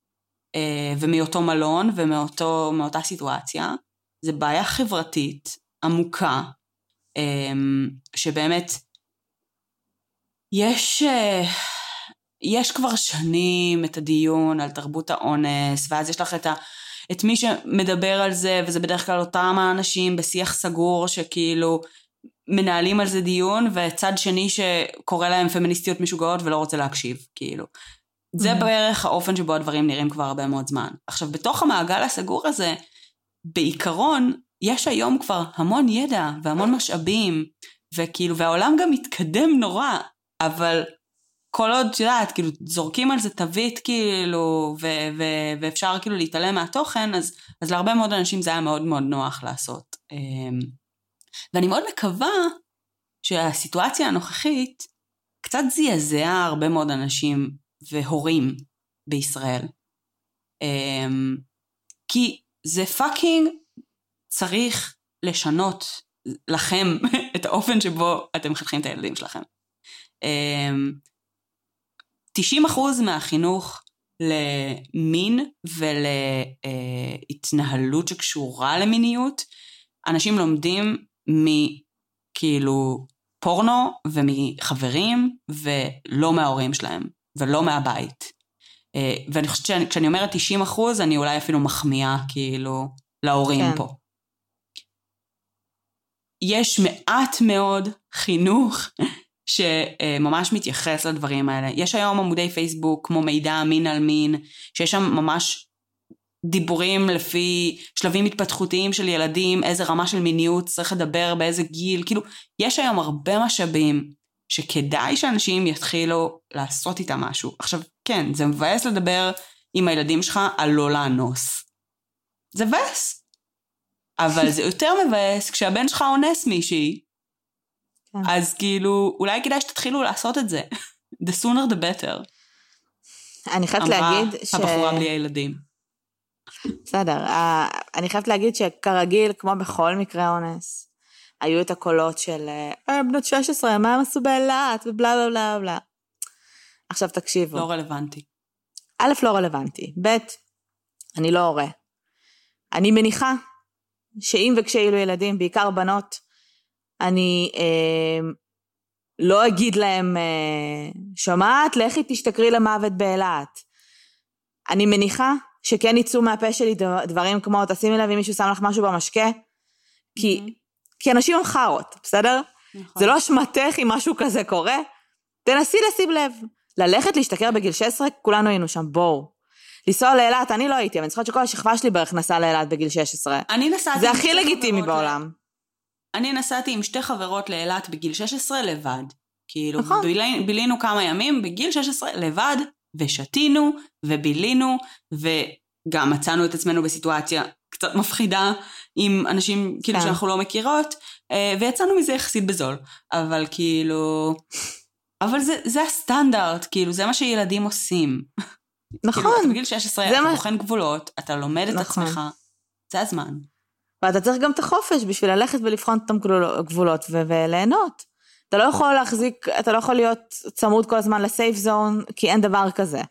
אה, ומאותו מלון ומאותה סיטואציה. זה בעיה חברתית עמוקה אמ, שבאמת יש, אה, יש כבר שנים את הדיון על תרבות האונס ואז יש לך את ה... את מי שמדבר על זה, וזה בדרך כלל אותם האנשים בשיח סגור שכאילו מנהלים על זה דיון, וצד שני שקורא להם פמיניסטיות משוגעות ולא רוצה להקשיב, כאילו. זה mm-hmm. בערך האופן שבו הדברים נראים כבר הרבה מאוד זמן. עכשיו, בתוך המעגל הסגור הזה, בעיקרון, יש היום כבר המון ידע והמון משאבים, וכאילו, והעולם גם מתקדם נורא, אבל כל עוד, את יודעת, כאילו, זורקים על זה תווית, כאילו, ו- ו- ואפשר כאילו להתעלם מהתוכן, אז, אז להרבה מאוד אנשים זה היה מאוד מאוד נוח לעשות. אמ, ואני מאוד מקווה שהסיטואציה הנוכחית קצת זעזע הרבה מאוד אנשים והורים בישראל. אמ, כי זה פאקינג צריך לשנות לכם את האופן שבו אתם מחנכים את הילדים שלכם. 90 אחוז מהחינוך למין ולהתנהלות שקשורה למיניות, אנשים לומדים מכאילו פורנו ומחברים ולא מההורים שלהם ולא מהבית. אה, ואני חושבת שכשאני אומרת 90 אחוז, אני אולי אפילו מחמיאה כאילו להורים כן. פה. יש מעט מאוד חינוך שממש מתייחס לדברים האלה. יש היום עמודי פייסבוק כמו מידע מין על מין, שיש שם ממש דיבורים לפי שלבים התפתחותיים של ילדים, איזה רמה של מיניות צריך לדבר, באיזה גיל, כאילו, יש היום הרבה משאבים שכדאי שאנשים יתחילו לעשות איתם משהו. עכשיו, כן, זה מבאס לדבר עם הילדים שלך על לא לאנוס. זה מבאס. אבל זה יותר מבאס כשהבן שלך אונס מישהי, כן. אז כאילו, אולי כדאי שתתחילו לעשות את זה. The sooner the better. אני חייבת להגיד ש... אמרה הבחורה בלי הילדים. בסדר, אני חייבת להגיד שכרגיל, כמו בכל מקרה אונס, היו את הקולות של אה, בנות 16, מה הם עשו באילת, ובלה בלה בלה בלה. עכשיו תקשיבו. לא רלוונטי. א', לא רלוונטי. ב', אני לא הורה. אני מניחה שאם וכשיהיו ילדים, בעיקר בנות, אני אה, לא אגיד להם, אה, שומעת? לכי תשתכרי למוות באילת. אני מניחה שכן יצאו מהפה שלי דברים כמו תשימי לב אם מישהו שם לך משהו במשקה, כי, mm-hmm. כי אנשים הם חארות, בסדר? נכון. זה לא אשמתך אם משהו כזה קורה, תנסי לשים לב. ללכת להשתכר בגיל 16, כולנו היינו שם, בואו. לנסוע לאילת, אני לא הייתי, אבל אני זוכרת שכל השכבה שלי בערך נסעה לאילת בגיל 16. אני נסעתי... זה הכי לגיטימי בעולם. אני נסעתי עם שתי חברות לאילת בגיל 16 לבד. כאילו, נכון. ביל... בילינו כמה ימים בגיל 16 לבד, ושתינו, ובילינו, וגם מצאנו את עצמנו בסיטואציה קצת מפחידה עם אנשים כאילו כן. שאנחנו לא מכירות, אה, ויצאנו מזה יחסית בזול. אבל כאילו... אבל זה, זה הסטנדרט, כאילו, זה מה שילדים עושים. נכון. כאילו, אתה בגיל 16, אתה מה... בוחן גבולות, אתה לומד את נכון. עצמך, זה הזמן. ואתה צריך גם את החופש בשביל ללכת ולבחון את הגבולות ו- וליהנות. אתה לא יכול להחזיק, אתה לא יכול להיות צמוד כל הזמן ל safe zone, כי אין דבר כזה.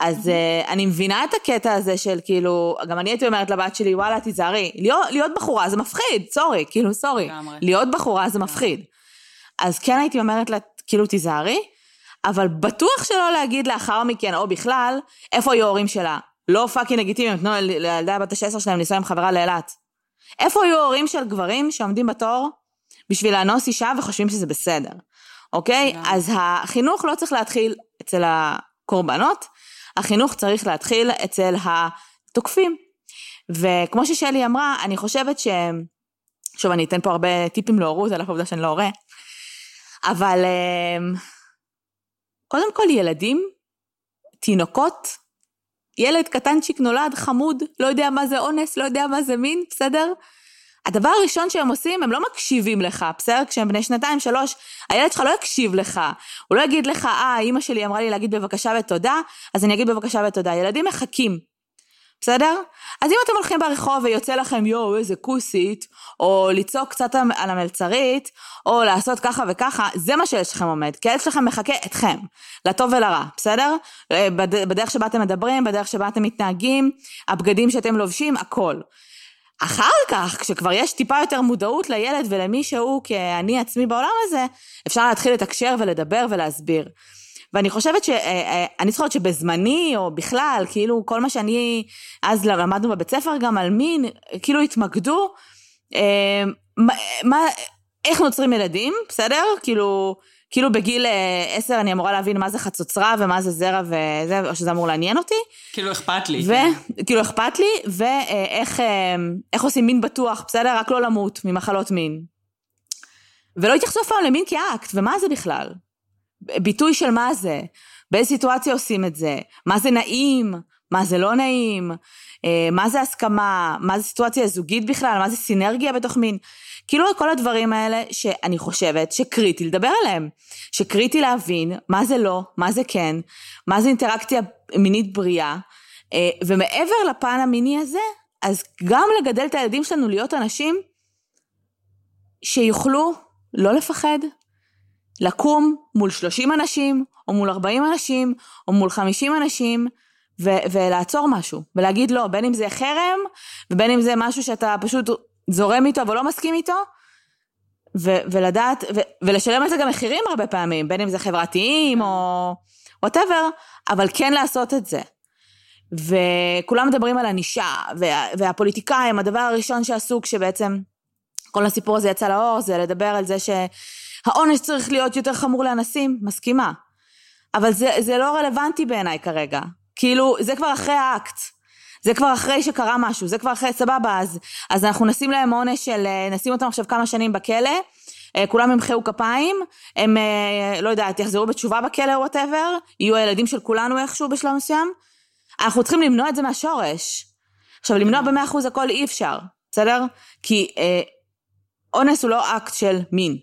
אז uh, אני מבינה את הקטע הזה של כאילו, גם אני הייתי אומרת לבת שלי, וואלה, תיזהרי, להיות, להיות בחורה זה מפחיד, sorry, כאילו, sorry. להיות בחורה זה מפחיד. אז כן הייתי אומרת לה, כאילו, תיזהרי, אבל בטוח שלא להגיד לאחר מכן, או בכלל, איפה היו ההורים שלה. לא fucking לגיטימי, תנו לילדה בת ה-16 שלהם לנסוע עם חברה לאילת. איפה היו ההורים של גברים שעומדים בתור בשביל לאנוס אישה וחושבים שזה בסדר, אוקיי? אז החינוך לא צריך להתחיל אצל הקורבנות, החינוך צריך להתחיל אצל התוקפים. וכמו ששלי אמרה, אני חושבת ש... שוב, אני אתן פה הרבה טיפים להורות על העובדה שאני לא הורה, אבל אמ, קודם כל ילדים, תינוקות, ילד קטנצ'יק נולד, חמוד, לא יודע מה זה אונס, לא יודע מה זה מין, בסדר? הדבר הראשון שהם עושים, הם לא מקשיבים לך, בסדר? כשהם בני שנתיים, שלוש, הילד שלך לא יקשיב לך. הוא לא יגיד לך, אה, אימא שלי אמרה לי להגיד בבקשה ותודה, אז אני אגיד בבקשה ותודה. ילדים מחכים. בסדר? אז אם אתם הולכים ברחוב ויוצא לכם יואו איזה כוסית, או לצעוק קצת על המלצרית, או לעשות ככה וככה, זה מה שהילד שלכם עומד, כי הילד שלכם מחכה אתכם, לטוב ולרע, בסדר? אה, בדרך שבה אתם מדברים, בדרך שבה אתם מתנהגים, הבגדים שאתם לובשים, הכל. אחר כך, כשכבר יש טיפה יותר מודעות לילד ולמי שהוא כאני עצמי בעולם הזה, אפשר להתחיל לתקשר ולדבר ולהסביר. ואני חושבת ש... אה, אה, אני זוכרת שבזמני, או בכלל, כאילו כל מה שאני, אז למדנו בבית ספר גם על מין, כאילו התמקדו, אה, מה, מה, איך נוצרים ילדים, בסדר? כאילו, כאילו בגיל עשר אני אמורה להבין מה זה חצוצרה ומה זה זרע וזה, או שזה אמור לעניין אותי. כאילו אכפת לי. וכאילו אכפת לי, ואיך עושים מין בטוח, בסדר? רק לא למות ממחלות מין. ולא התייחסו אף פעם למין כאקט, ומה זה בכלל? ביטוי של מה זה, באיזה סיטואציה עושים את זה, מה זה נעים, מה זה לא נעים, אה, מה זה הסכמה, מה זה סיטואציה זוגית בכלל, מה זה סינרגיה בתוך מין. כאילו כל הדברים האלה שאני חושבת שקריטי לדבר עליהם, שקריטי להבין מה זה לא, מה זה כן, מה זה אינטראקציה מינית בריאה, אה, ומעבר לפן המיני הזה, אז גם לגדל את הילדים שלנו להיות אנשים שיוכלו לא לפחד, לקום מול 30 אנשים, או מול 40 אנשים, או מול 50 אנשים, ו- ולעצור משהו, ולהגיד לא, בין אם זה חרם, ובין אם זה משהו שאתה פשוט זורם איתו ולא מסכים איתו, ו- ולדעת, ו- ולשלם על זה גם מחירים הרבה פעמים, בין אם זה חברתיים או וואטאבר, אבל כן לעשות את זה. וכולם מדברים על ענישה, וה- והפוליטיקאים, הדבר הראשון שעשו כשבעצם כל הסיפור הזה יצא לאור, זה לדבר על זה ש... העונש צריך להיות יותר חמור לאנסים, מסכימה. אבל זה, זה לא רלוונטי בעיניי כרגע. כאילו, זה כבר אחרי האקט. זה כבר אחרי שקרה משהו, זה כבר אחרי, סבבה, אז, אז אנחנו נשים להם עונש של, אה, נשים אותם עכשיו כמה שנים בכלא, אה, כולם ימחאו כפיים, הם, אה, לא יודעת, יחזרו בתשובה בכלא או whatever, יהיו הילדים של כולנו איכשהו בשלב מסוים. אנחנו צריכים למנוע את זה מהשורש. עכשיו, למנוע במאה אחוז הכל אי אפשר, בסדר? כי אה, אונס הוא לא אקט של מין.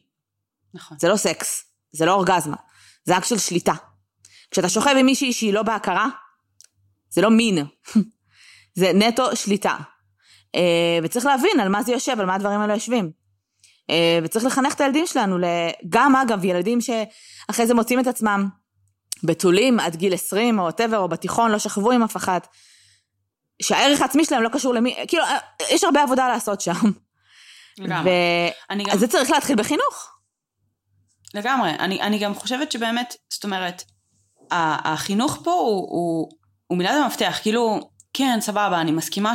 נכון. זה לא סקס, זה לא אורגזמה, זה אקט של שליטה. כשאתה שוכב עם מישהי שהיא לא בהכרה, זה לא מין, זה נטו שליטה. אה, וצריך להבין על מה זה יושב, על מה הדברים האלה יושבים. אה, וצריך לחנך את הילדים שלנו, גם אגב ילדים שאחרי זה מוצאים את עצמם בתולים עד גיל 20 או whatever, או בתיכון, לא שכבו עם אף אחת, שהערך העצמי שלהם לא קשור למי, כאילו, אה, יש הרבה עבודה לעשות שם. לגמרי. ו... גם... זה צריך להתחיל בחינוך. לגמרי. אני, אני גם חושבת שבאמת, זאת אומרת, החינוך פה הוא, הוא, הוא מילת המפתח. כאילו, כן, סבבה, אני מסכימה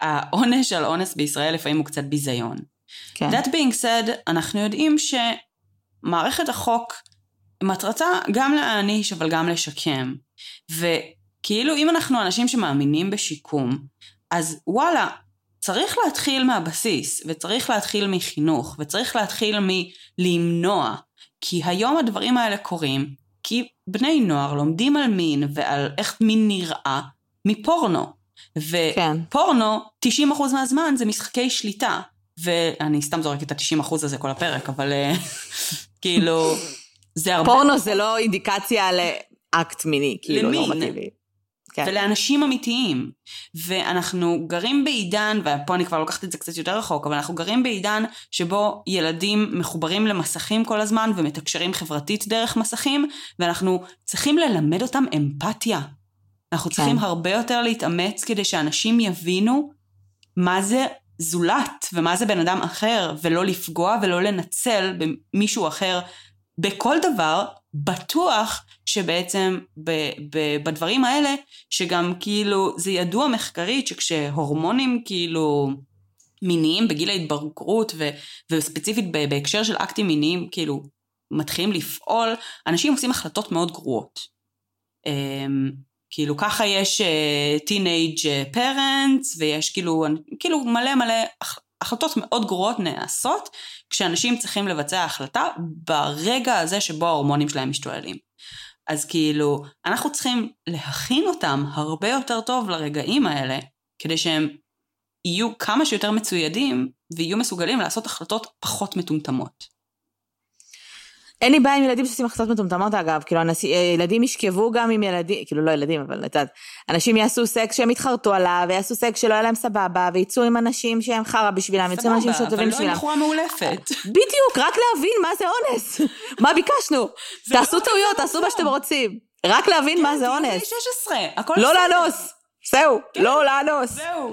שהעונש שה, על אונס בישראל לפעמים הוא קצת ביזיון. כן. That being said, אנחנו יודעים שמערכת החוק מטרתה גם להעניש אבל גם לשקם. וכאילו אם אנחנו אנשים שמאמינים בשיקום, אז וואלה, צריך להתחיל מהבסיס, וצריך להתחיל מחינוך, וצריך להתחיל מלמנוע. כי היום הדברים האלה קורים, כי בני נוער לומדים על מין ועל איך מין נראה מפורנו. ופורנו, כן. 90% מהזמן זה משחקי שליטה. ואני סתם זורקת את ה-90% הזה כל הפרק, אבל אה, כאילו, זה הרבה... פורנו זה לא אינדיקציה לאקט מיני, כאילו, למין. נורמטיבי. כן. ולאנשים אמיתיים. ואנחנו גרים בעידן, ופה אני כבר לוקחת את זה קצת יותר רחוק, אבל אנחנו גרים בעידן שבו ילדים מחוברים למסכים כל הזמן ומתקשרים חברתית דרך מסכים, ואנחנו צריכים ללמד אותם אמפתיה. אנחנו צריכים כן. הרבה יותר להתאמץ כדי שאנשים יבינו מה זה זולת ומה זה בן אדם אחר, ולא לפגוע ולא לנצל במישהו אחר בכל דבר, בטוח שבעצם ב, ב, בדברים האלה, שגם כאילו זה ידוע מחקרית שכשהורמונים כאילו מיניים בגיל ההתבגרות ו, וספציפית בהקשר של אקטים מיניים כאילו מתחילים לפעול, אנשים עושים החלטות מאוד גרועות. Um, כאילו ככה יש טינג' uh, פרנטס ויש כאילו, כאילו מלא מלא החלטות מאוד גרועות נעשות כשאנשים צריכים לבצע החלטה ברגע הזה שבו ההורמונים שלהם משתוללים. אז כאילו, אנחנו צריכים להכין אותם הרבה יותר טוב לרגעים האלה, כדי שהם יהיו כמה שיותר מצוידים ויהיו מסוגלים לעשות החלטות פחות מטומטמות. אין לי בעיה עם ילדים שעושים החלטות מטומטמות אגב, כאילו אנשי, אה, ילדים ישכבו גם עם ילדים, כאילו לא ילדים אבל את יודעת, אנשים יעשו סקס שהם יתחרטו עליו, ויעשו סקס שלא יהיה להם סבבה, ויצאו עם אנשים שהם חרא בשבילם, יצאו עם אנשים שטובים בשבילם. סבבה, אבל לא עם בחורה מאולפת. בדיוק, רק להבין מה זה אונס, מה ביקשנו, תעשו טעויות, תעשו מה שאתם רוצים, רק להבין מה כן, זה אונס. 16, הכל לא לאנוס, זהו, כן, לא לאנוס. זהו.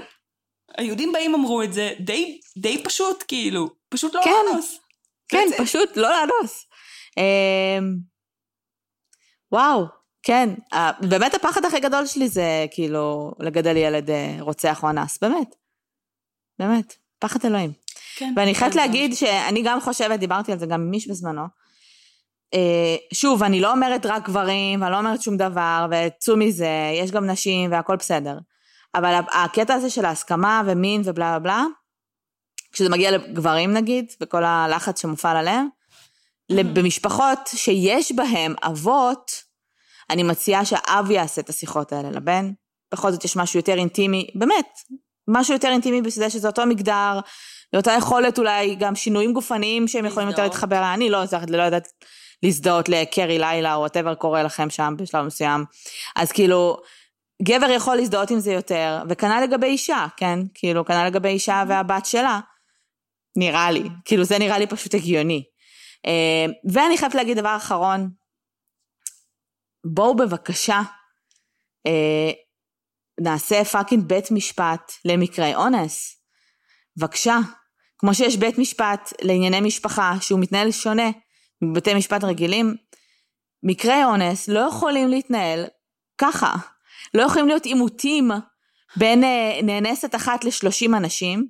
היהודים באים אמרו את זה די פשוט כאילו, פשוט לא כן. לאנוס. כן, פשוט לא לאנוס. אמ, וואו, כן, באמת הפחד הכי גדול שלי זה כאילו לגדל ילד אה, רוצח או אנס, באמת. באמת, פחד אלוהים. כן. ואני חייבת להגיד שאני גם חושבת, דיברתי על זה גם עם מיש בזמנו, אה, שוב, אני לא אומרת רק גברים, ואני לא אומרת שום דבר, וצאו מזה, יש גם נשים והכל בסדר. אבל הקטע הזה של ההסכמה ומין ובלה בלה בלה, כשזה מגיע לגברים נגיד, וכל הלחץ שמופעל עליהם, במשפחות שיש בהם אבות, אני מציעה שהאב יעשה את השיחות האלה לבן. בכל זאת יש משהו יותר אינטימי, באמת, משהו יותר אינטימי בזה שזה אותו מגדר, לאותה יכולת אולי גם שינויים גופניים שהם יכולים יותר להתחבר, אני לא, לא יודעת להזדהות לקרי לילה או whatever קורה לכם שם בשלב מסוים. אז כאילו, גבר יכול להזדהות עם זה יותר, וכנ"ל לגבי אישה, כן? כאילו, כנ"ל לגבי אישה והבת שלה. נראה לי, כאילו זה נראה לי פשוט הגיוני. אה, ואני חייבת להגיד דבר אחרון, בואו בבקשה אה, נעשה fucking בית משפט למקרי אונס. בבקשה. כמו שיש בית משפט לענייני משפחה שהוא מתנהל שונה מבתי משפט רגילים, מקרי אונס לא יכולים להתנהל ככה. לא יכולים להיות עימותים בין אה, נאנסת אחת לשלושים אנשים,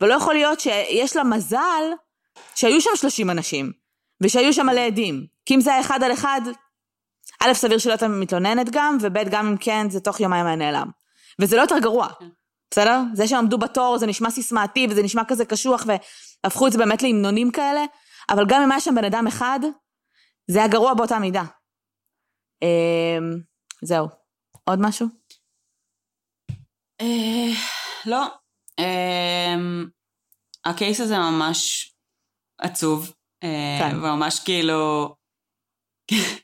ולא יכול להיות שיש לה מזל שהיו שם שלושים אנשים. ושהיו שם מלא עדים. כי אם זה היה אחד על אחד, א', סביר שלא הייתה מתלוננת גם, וב', גם אם כן, זה תוך יומיים היה נעלם. וזה לא יותר גרוע, כן. בסדר? זה שהם עמדו בתור, זה נשמע סיסמאתי, וזה נשמע כזה קשוח, והפכו את זה באמת להמנונים כאלה, אבל גם אם היה שם בן אדם אחד, זה היה גרוע באותה מידה. אמ, זהו. עוד משהו? אה, לא. אמ, הקייס הזה ממש עצוב. כן. וממש כאילו,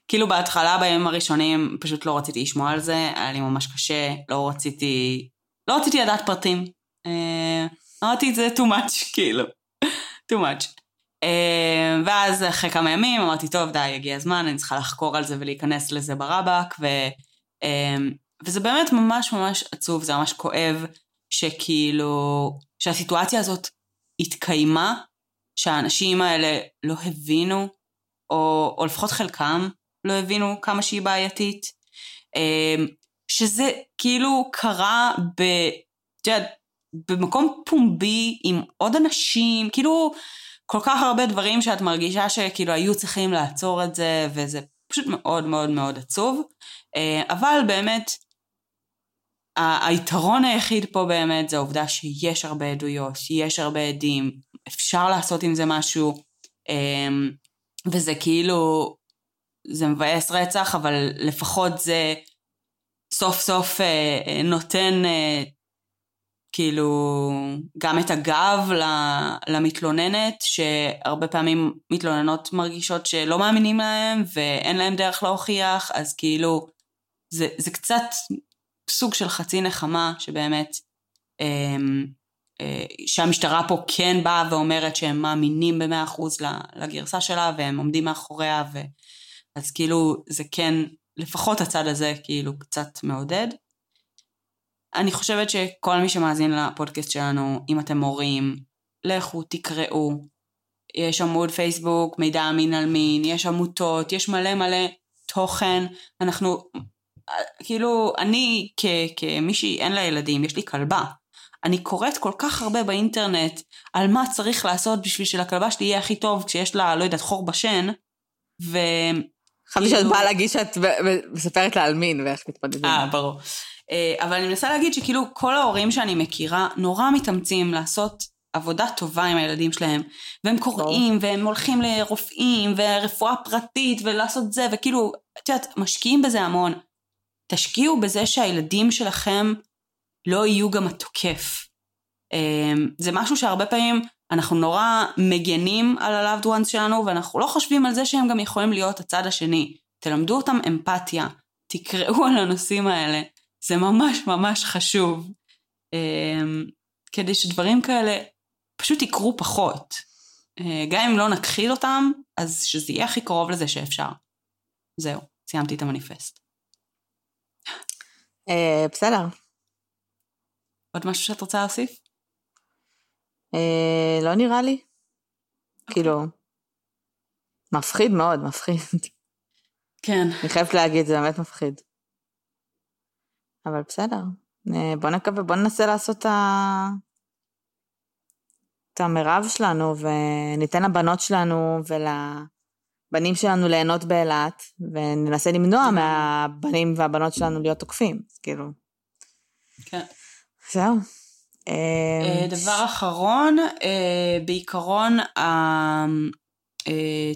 כאילו בהתחלה בימים הראשונים פשוט לא רציתי לשמוע על זה, היה לי ממש קשה, לא רציתי, לא רציתי לדעת פרטים. אה, אמרתי את זה too much, כאילו, too much. אה, ואז אחרי כמה ימים אמרתי, טוב, די, הגיע הזמן, אני צריכה לחקור על זה ולהיכנס לזה ברבק, ו, אה, וזה באמת ממש ממש עצוב, זה ממש כואב, שכאילו, שהסיטואציה הזאת התקיימה שהאנשים האלה לא הבינו, או, או לפחות חלקם לא הבינו כמה שהיא בעייתית. אמ, שזה כאילו קרה ב... את יודעת, במקום פומבי עם עוד אנשים, כאילו כל כך הרבה דברים שאת מרגישה שכאילו היו צריכים לעצור את זה, וזה פשוט מאוד מאוד מאוד עצוב. אה, אבל באמת, היתרון היחיד פה באמת זה העובדה שיש הרבה עדויות, יש הרבה עדים, אפשר לעשות עם זה משהו, אמ, וזה כאילו, זה מבאס רצח, אבל לפחות זה סוף סוף אה, אה, נותן אה, כאילו גם את הגב למתלוננת, שהרבה פעמים מתלוננות מרגישות שלא מאמינים להם ואין להם דרך להוכיח, אז כאילו זה, זה קצת סוג של חצי נחמה שבאמת אמ, שהמשטרה פה כן באה ואומרת שהם מאמינים במאה אחוז לגרסה שלה והם עומדים מאחוריה ו... אז כאילו זה כן לפחות הצד הזה כאילו קצת מעודד. אני חושבת שכל מי שמאזין לפודקאסט שלנו, אם אתם מורים, לכו תקראו. יש עמוד פייסבוק, מידע מין על מין, יש עמותות, יש מלא מלא תוכן. אנחנו, כאילו, אני כ, כמישהי אין לה ילדים, יש לי כלבה. אני קוראת כל כך הרבה באינטרנט על מה צריך לעשות בשביל שלכלבה שלי יהיה הכי טוב כשיש לה, לא יודעת, חור בשן, ו... חשבתי שאת כאילו- באה להגיד שאת מספרת לה על מין ואיך מתמודדים. אה, ברור. אה, אבל אני מנסה להגיד שכאילו כל ההורים שאני מכירה נורא מתאמצים לעשות עבודה טובה עם הילדים שלהם, והם קוראים, והם הולכים לרופאים, ורפואה פרטית, ולעשות זה, וכאילו, את יודעת, משקיעים בזה המון. תשקיעו בזה שהילדים שלכם לא יהיו גם התוקף. אה, זה משהו שהרבה פעמים אנחנו נורא מגנים על ה-loved ones שלנו, ואנחנו לא חושבים על זה שהם גם יכולים להיות הצד השני. תלמדו אותם אמפתיה, תקראו על הנושאים האלה, זה ממש ממש חשוב. um, כדי שדברים כאלה פשוט יקרו פחות. Uh, גם אם לא נכחיד אותם, אז שזה יהיה הכי קרוב לזה שאפשר. זהו, סיימתי את המניפסט. Uh, בסדר. עוד משהו שאת רוצה להוסיף? אה, לא נראה לי. Okay. כאילו, מפחיד מאוד, מפחיד. כן. אני חייבת להגיד, זה באמת מפחיד. אבל בסדר, אה, בוא נקווה, בוא ננסה לעשות את, ה... את המרב שלנו, וניתן לבנות שלנו ולבנים שלנו ליהנות באילת, וננסה למנוע מהבנים והבנות שלנו להיות תוקפים, כאילו. כן. זהו. אה, דבר אחרון, אה, בעיקרון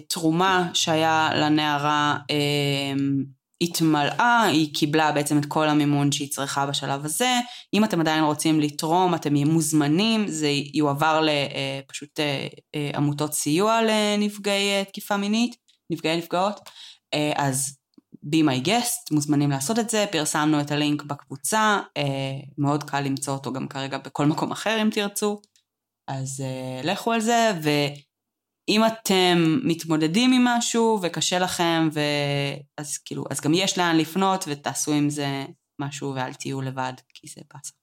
התרומה שהיה לנערה התמלאה, היא קיבלה בעצם את כל המימון שהיא צריכה בשלב הזה. אם אתם עדיין רוצים לתרום, אתם מוזמנים, זה יועבר לפשוט אה, עמותות סיוע לנפגעי תקיפה מינית, נפגעי נפגעות. אז be my guest, מוזמנים לעשות את זה, פרסמנו את הלינק בקבוצה, אה, מאוד קל למצוא אותו גם כרגע בכל מקום אחר אם תרצו, אז אה, לכו על זה, ואם אתם מתמודדים עם משהו וקשה לכם, ו... אז כאילו, אז גם יש לאן לפנות ותעשו עם זה משהו ואל תהיו לבד, כי זה באסה.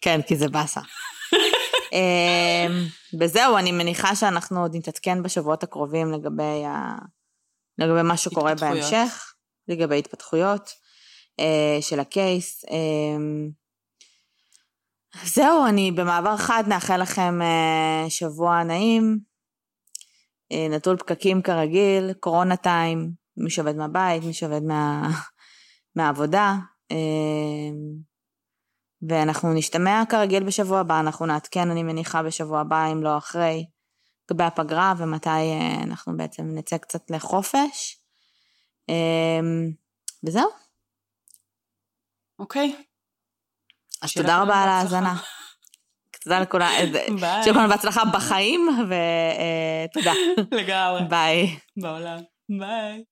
כן, כי זה באסה. אמ, וזהו, אני מניחה שאנחנו עוד נתעדכן בשבועות הקרובים לגבי ה... לגבי מה שקורה בהמשך, לגבי התפתחויות אה, של הקייס. אה, זהו, אני במעבר חד נאחל לכם אה, שבוע נעים, אה, נטול פקקים כרגיל, קורונה טיים, מי שעובד מהבית, מי שעובד מה, מהעבודה. אה, ואנחנו נשתמע כרגיל בשבוע הבא, אנחנו נעדכן, אני מניחה, בשבוע הבא, אם לא אחרי. לגבי הפגרה ומתי אה, אנחנו בעצם נצא קצת לחופש. אמ, וזהו. אוקיי. אז תודה רבה על ההאזנה. תודה לכולם, שיהיה לכולם בהצלחה בחיים, ותודה. לגמרי. ביי. בעולם. ביי.